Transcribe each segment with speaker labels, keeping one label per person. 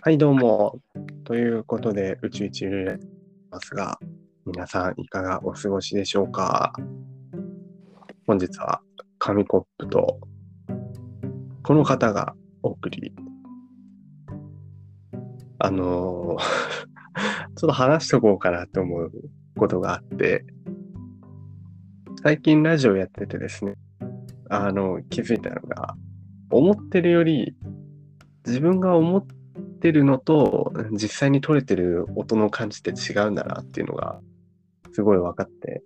Speaker 1: はい、どうも。ということで、宇宙一流でますが、皆さんいかがお過ごしでしょうか？本日は紙コップと、この方がお送り。あのー ちょっと話しとこうかなと思うことがあって、最近ラジオやっててですね、あの、気づいたのが、思ってるより、自分が思っててるのと実際に取れてる音の感じって違うんだなっていうのがすごい分かって。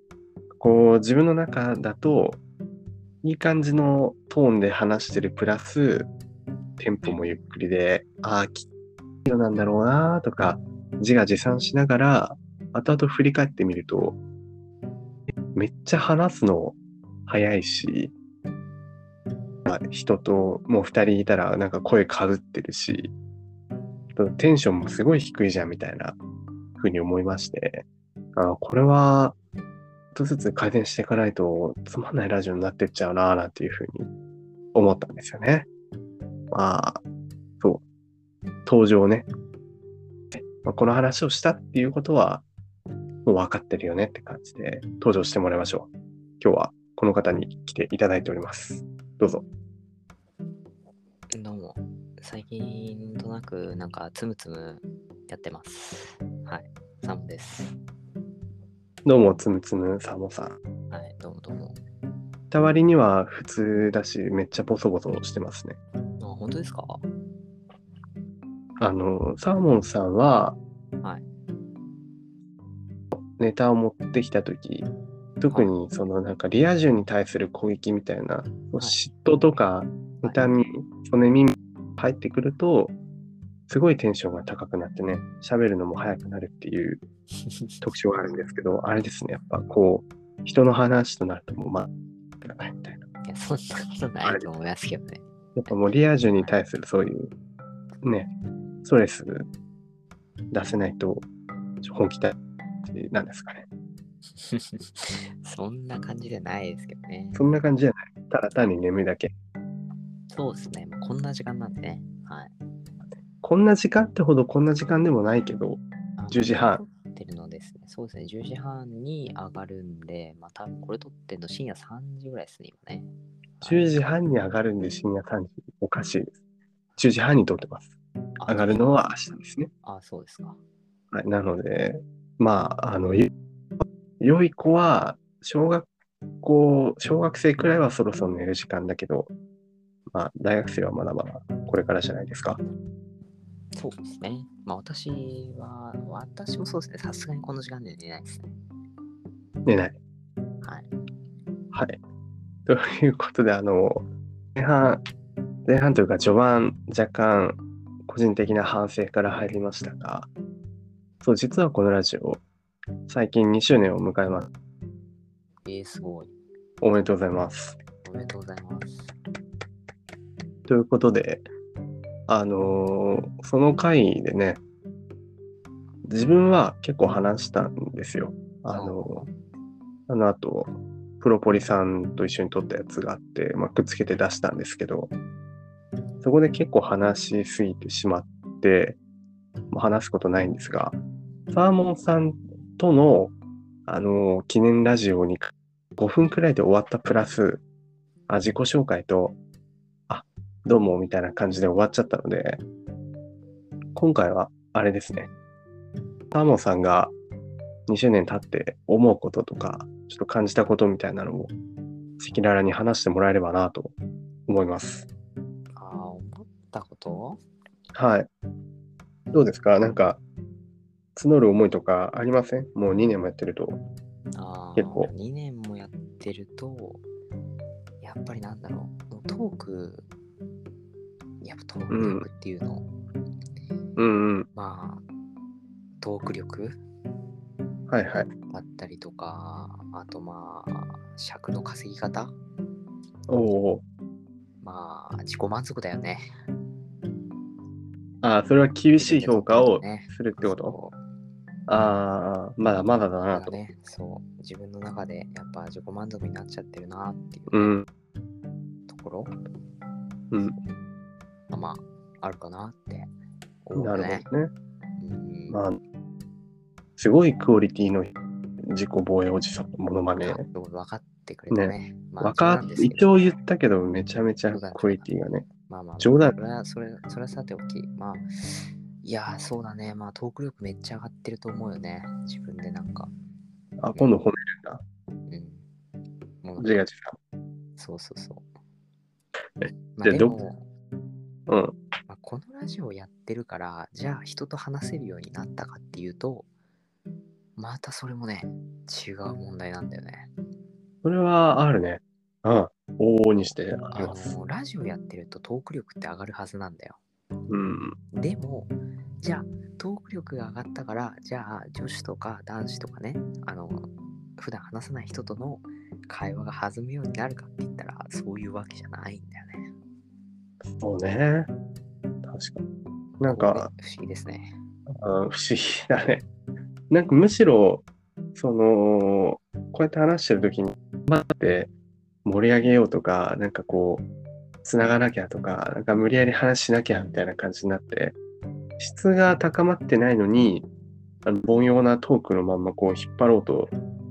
Speaker 1: こう自分の中だといい感じのトーンで話してるプラステンポもゆっくりでああきっとなんだろうなとか自画自賛しながら後々振り返ってみるとめっちゃ話すの早いしまあ人ともう二人いたらなんか声かぶってるしテンションもすごい低いじゃんみたいな風に思いまして、あこれは、ちょっとずつ改善していかないとつまんないラジオになってっちゃうなぁなんていう風に思ったんですよね。まあ、そう、登場ね。まあ、この話をしたっていうことは、もう分かってるよねって感じで登場してもらいましょう。今日はこの方に来ていただいております。どうぞ。
Speaker 2: 最近となく、なんか、つむつむやってます。はい。サムです。
Speaker 1: どうも、つむつむサーモンさん。
Speaker 2: はい。どうもどうも。
Speaker 1: た割には普通だし、めっちゃボソボソしてますね。
Speaker 2: あ、本当ですか？
Speaker 1: あの、サーモンさんは、
Speaker 2: はい。
Speaker 1: ネタを持ってきたとき、特にそのなんかリア充に対する攻撃みたいな、嫉妬とか妬み、そねみ入ってくると、すごいテンションが高くなってね、喋るのも早くなるっていう 特徴があるんですけど、あれですね、やっぱこう、人の話となるともう、まあ、ないみたいな。
Speaker 2: いや、そんなことないと思いますけどね。
Speaker 1: やっぱもうリア充に対するそういう、ね、ストレス出せないと、本気だなんですかね。
Speaker 2: そんな感じじゃないですけどね。
Speaker 1: そんな感じじゃない。ただ単に眠いだけ。
Speaker 2: そうですね。こんな時間なんでね。はい。
Speaker 1: こんな時間ってほどこんな時間でもないけど、
Speaker 2: あの
Speaker 1: 10時半。
Speaker 2: てるのですね。そうですね。10時半に上がるんで、まあ多分これ撮ってるの深夜3時ぐらいですね、今ね。
Speaker 1: 10時半に上がるんで深夜3時。おかしいです。10時半に撮ってます。
Speaker 2: あ
Speaker 1: 上がるのは明日ですね。
Speaker 2: あ、そうですか。
Speaker 1: はい、なので、まあ、あの、よ良い子は、小学校、小学生くらいはそろそろ寝る時間だけど、まあ、大学生はまだまだこれからじゃないですか。
Speaker 2: そうですね。まあ私は、私もそうですね。さすがにこの時間で寝ないですね。
Speaker 1: 寝ない。
Speaker 2: はい。
Speaker 1: はい。ということで、あの、前半、前半というか序盤、若干、個人的な反省から入りましたが、そう、実はこのラジオ、最近2周年を迎えます。
Speaker 2: えー、すごい。
Speaker 1: おめでとうございます。
Speaker 2: おめでとうございます。
Speaker 1: ということで、あのーその回でね、自分は結構話したんですよ。あのあの後、プロポリさんと一緒に撮ったやつがあって、まあ、くっつけて出したんですけど、そこで結構話しすぎてしまって、まあ、話すことないんですが、サーモンさんとの、あの記念ラジオに5分くらいで終わったプラス、あ自己紹介と、どうもみたいな感じで終わっちゃったので、今回はあれですね。サーモンさんが2周年経って思うこととか、ちょっと感じたことみたいなのを赤裸々に話してもらえればなと思います。
Speaker 2: ああ、思ったこと？
Speaker 1: はい。どうですか？なんか、募る思いとかありません？もう2年もやってると。
Speaker 2: ああ、
Speaker 1: 結構
Speaker 2: 2年もやってると、やっぱりなんだろう、トーク、やっぱトーク力っていうの、
Speaker 1: うんうん。
Speaker 2: まあ、トーク力
Speaker 1: はいはい。
Speaker 2: だったりとか、あとまあ、尺の稼ぎ方
Speaker 1: おお。
Speaker 2: まあ、自己満足だよね。
Speaker 1: ああ、それは厳しい評価を
Speaker 2: ね
Speaker 1: するってこと？
Speaker 2: そう
Speaker 1: ああ、まだまだだなと。
Speaker 2: だね、そう、自分の中でやっぱ自己満足になっちゃってるなっていう
Speaker 1: うん。
Speaker 2: ところ、
Speaker 1: うん
Speaker 2: まあまあ、あるかなって思うね。
Speaker 1: なるほどね。
Speaker 2: うん
Speaker 1: まあ、すごいクオリティの自己防衛おじさんのモノマネ。
Speaker 2: あ分かってくれたね。まあ
Speaker 1: わか
Speaker 2: 冗談ですけど
Speaker 1: 一応言ったけど、めちゃめちゃクオリティがね。
Speaker 2: まあまあ、
Speaker 1: 冗談
Speaker 2: それは、それ、それはさておき、まあ、いやー、そうだね。まあ、トーク力めっちゃ上がってると思うよね。自分でなんか。
Speaker 1: あ、今度褒めるんだ。
Speaker 2: うん。もう
Speaker 1: 自画自
Speaker 2: そうそうそう。
Speaker 1: え
Speaker 2: まあ、
Speaker 1: じゃあど
Speaker 2: でも、
Speaker 1: 賛。うん。
Speaker 2: まあ、このラジオやってるから、じゃあ人と話せるようになったかっていうと、またそれもね、違う問題なんだよね。
Speaker 1: それはあるね。うん。往々にしてあり
Speaker 2: あ
Speaker 1: ます。
Speaker 2: の、ラジオやってるとトーク力って上がるはずなんだよ。
Speaker 1: うん。
Speaker 2: でも、じゃあ、トーク力が上がったから、じゃあ、女子とか男子とかね、あの、普段話さない人との会話が弾むようになるかって言ったら、そういうわけじゃないんだよね。
Speaker 1: そうね。確かに。なんか、
Speaker 2: 不思議ですね。
Speaker 1: あ不思議だね。なんかむしろ、その、こうやって話してるときに、待って盛り上げようとか、なんかこう、つながなきゃとか、なんか無理やり話しなきゃみたいな感じになって、質が高まってないのに、あの凡庸なトークのまんまこう引っ張ろうと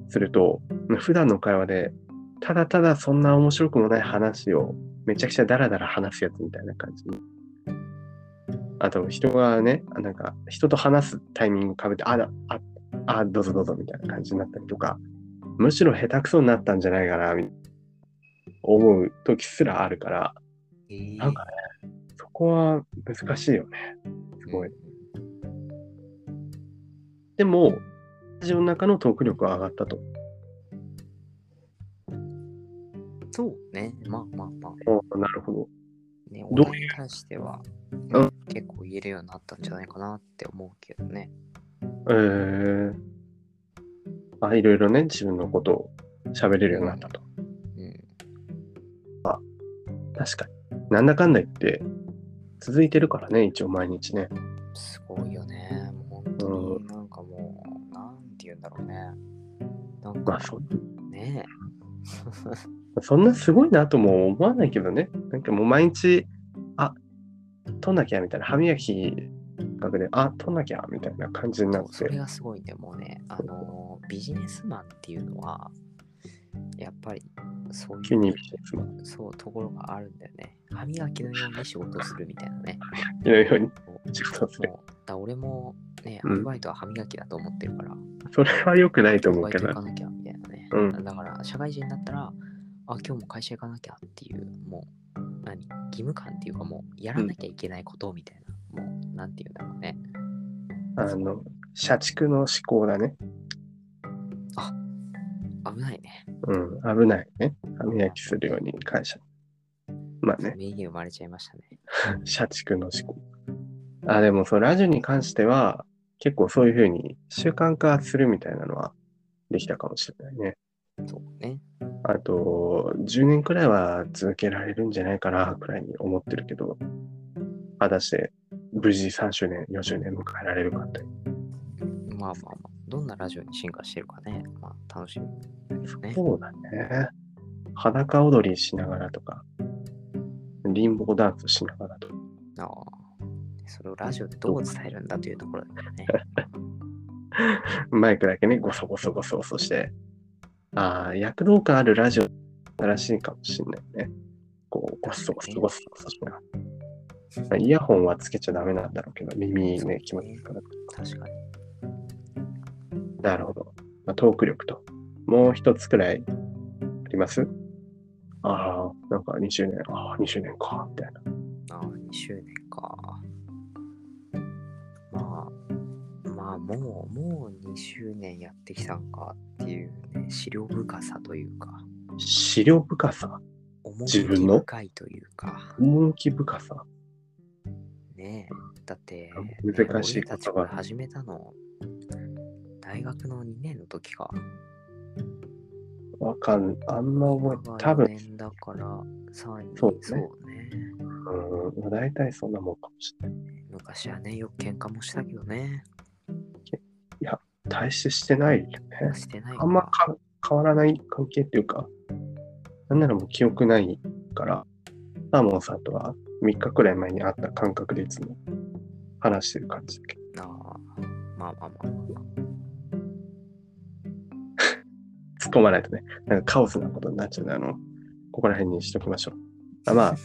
Speaker 1: すると、普段の会話で、ただただそんな面白くもない話をめちゃくちゃダラダラ話すやつみたいな感じにあと人がね、なんか人と話すタイミングかぶって、あ、だあ、あ、どうぞどうぞみたいな感じになったりとか、むしろ下手くそになったんじゃないかな、み思う時すらあるから、
Speaker 2: えー
Speaker 1: なんかね、そこは難しいよね。すごい。
Speaker 2: うん
Speaker 1: でも、ラジオの中のトーク力は上がったと。
Speaker 2: そうね。まあまあまあ。
Speaker 1: おなるほど。
Speaker 2: ね、
Speaker 1: どう
Speaker 2: に対しては、
Speaker 1: うん
Speaker 2: 結構言えるようになったんじゃないかなって思うけどね。
Speaker 1: えー、あ、いろいろね、自分のことを喋れるようになったと。
Speaker 2: うん。
Speaker 1: 確かに。なんだかんだ言って、続いてるからね、一応毎日ね。
Speaker 2: すごいよね。もう本当になんかもう、なんて言うんだろうね。なんか
Speaker 1: まあ、そんなすごいなとも思わないけどね。なんかもう毎日、あ、取んなきゃみたいな、歯磨き額で、あ、取んなきゃみたいな感じになっ
Speaker 2: そうそれ
Speaker 1: て。
Speaker 2: がすごいね。もうね、あの、ビジネスマンっていうのは、やっぱりそういうそうところがあるんだよね。歯磨きのように仕事をするみたいなね。
Speaker 1: のように仕事をする。
Speaker 2: だ俺もね、
Speaker 1: うん
Speaker 2: アルバイトは歯磨きだと思ってるから、
Speaker 1: それは良くないと
Speaker 2: アルバイ
Speaker 1: 思うけど。
Speaker 2: ト行かなきゃみたいなね。
Speaker 1: うん
Speaker 2: だから社会人になったら、あ、今日も会社行かなきゃっていう、もう、何？義務感っていうかもう、やらなきゃいけないことみたいな、もう、なんていうんだろうね。
Speaker 1: あの、社畜の思考だね。
Speaker 2: 危ないね。
Speaker 1: うん、危ないね。歯磨きするように会社。まあね、
Speaker 2: 名言生まれちゃいましたね。
Speaker 1: 社畜の思考。あ、でもそう、ラジオに関しては、結構そういうふうに習慣化するみたいなのはできたかもしれないね。
Speaker 2: そうね。
Speaker 1: あと、10年くらいは続けられるんじゃないかな、くらいに思ってるけど、果たして無事3周年、4周年迎えられるかって。
Speaker 2: まあまあまあ、どんなラジオに進化してるかね、まあ楽しみですね。
Speaker 1: そうだね。裸踊りしながらとか、リンボーダンスしながらとか。
Speaker 2: ああ。それをラジオでどう伝えるんだというところだからね。
Speaker 1: マイクだけね、ゴソゴソゴソゴソして。ああ、躍動感あるラジオ、新しいかもしれないね。こう、ゴソゴソゴソゴソしながら。イヤホンはつけちゃダメなんだろうけど、耳ね、気持ちいいから。
Speaker 2: 確かに。
Speaker 1: なるほど。まあ、トーク力と。もう一つくらいあります？ああ、なんか2周年、ああ、2周年か、みたいな。
Speaker 2: ああ、2周年か。まあ、まあ、もう、もう2周年やってきたんかっていうね、資料深さというか、
Speaker 1: 資料深さ、自分の？
Speaker 2: 深いというか、
Speaker 1: 趣深さ？
Speaker 2: ねえ、だって、
Speaker 1: 難しい
Speaker 2: 俺たちが始めたの、大学の2年の時か。
Speaker 1: わかん、あんま覚え
Speaker 2: 今が
Speaker 1: 多分
Speaker 2: 4年だから、3
Speaker 1: そうね
Speaker 2: そうね。
Speaker 1: うん、大体そんなもんかもしれない。
Speaker 2: 昔はね、よく喧嘩もしたけどね。
Speaker 1: 大してしてないよね。
Speaker 2: してないか
Speaker 1: あんまか変わらない関係っていうか、なんならもう記憶ないから、サーモンさんとは3日くらい前に会った感覚でいつも話してる感じだけど。
Speaker 2: ああ、まあまあまあまあ。
Speaker 1: 突っ込まないとね、なんかカオスなことになっちゃうんで、あの、ここら辺にしときましょう。あまあ、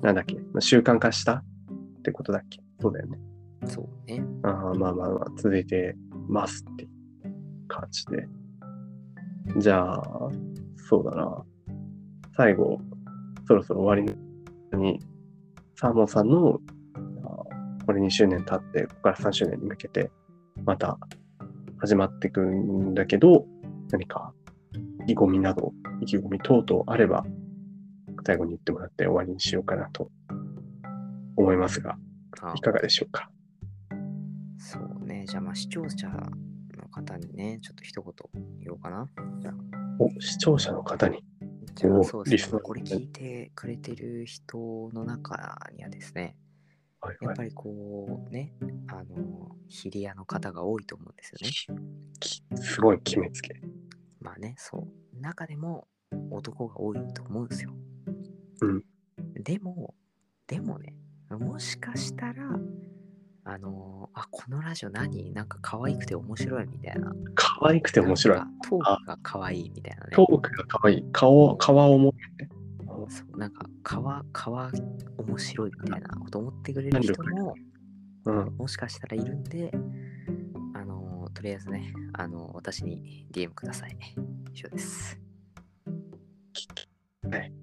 Speaker 1: なんだっけ、まあ習慣化したってことだっけ？そうだよね。
Speaker 2: そうね。
Speaker 1: あーまあまあまあ、続いてますって感じで。じゃあ、そうだな。最後、そろそろ終わりに、サーモンさんの、これ2周年経って、ここから3周年に向けて、また始まっていくんだけど、何か意気込みなど、意気込み等々あれば、最後に言ってもらって終わりにしようかなと思いますが、
Speaker 2: あ
Speaker 1: いかがでしょうか？
Speaker 2: そうね。じゃあまあ視聴者の方にね、ちょっと一言言おうかな。じゃあ、
Speaker 1: お、視聴者の方に。
Speaker 2: じゃ
Speaker 1: お
Speaker 2: あそうですね。これ聞いてくれてる人の中にはですね、
Speaker 1: はいはい。
Speaker 2: やっぱりこうね、あの、ヒリアの方が多いと思うんですよね。
Speaker 1: きすごい決めつけ。
Speaker 2: まあね、そう。中でも男が多いと思うんですよ。
Speaker 1: うん。
Speaker 2: でも、でもね、もしかしたら、あのあ、このラジオ何？なんか可愛くて面白いみたいな。
Speaker 1: 可愛くて面白い
Speaker 2: トークが可愛いみたいなね。
Speaker 1: トークが可愛い。顔、顔重いね。
Speaker 2: そうなんか、川、川面白いみたいなこと思ってくれる人も、
Speaker 1: うん。
Speaker 2: もしかしたらいるんで、あのとりあえずね、あの私に DM ください。以上です。
Speaker 1: はい。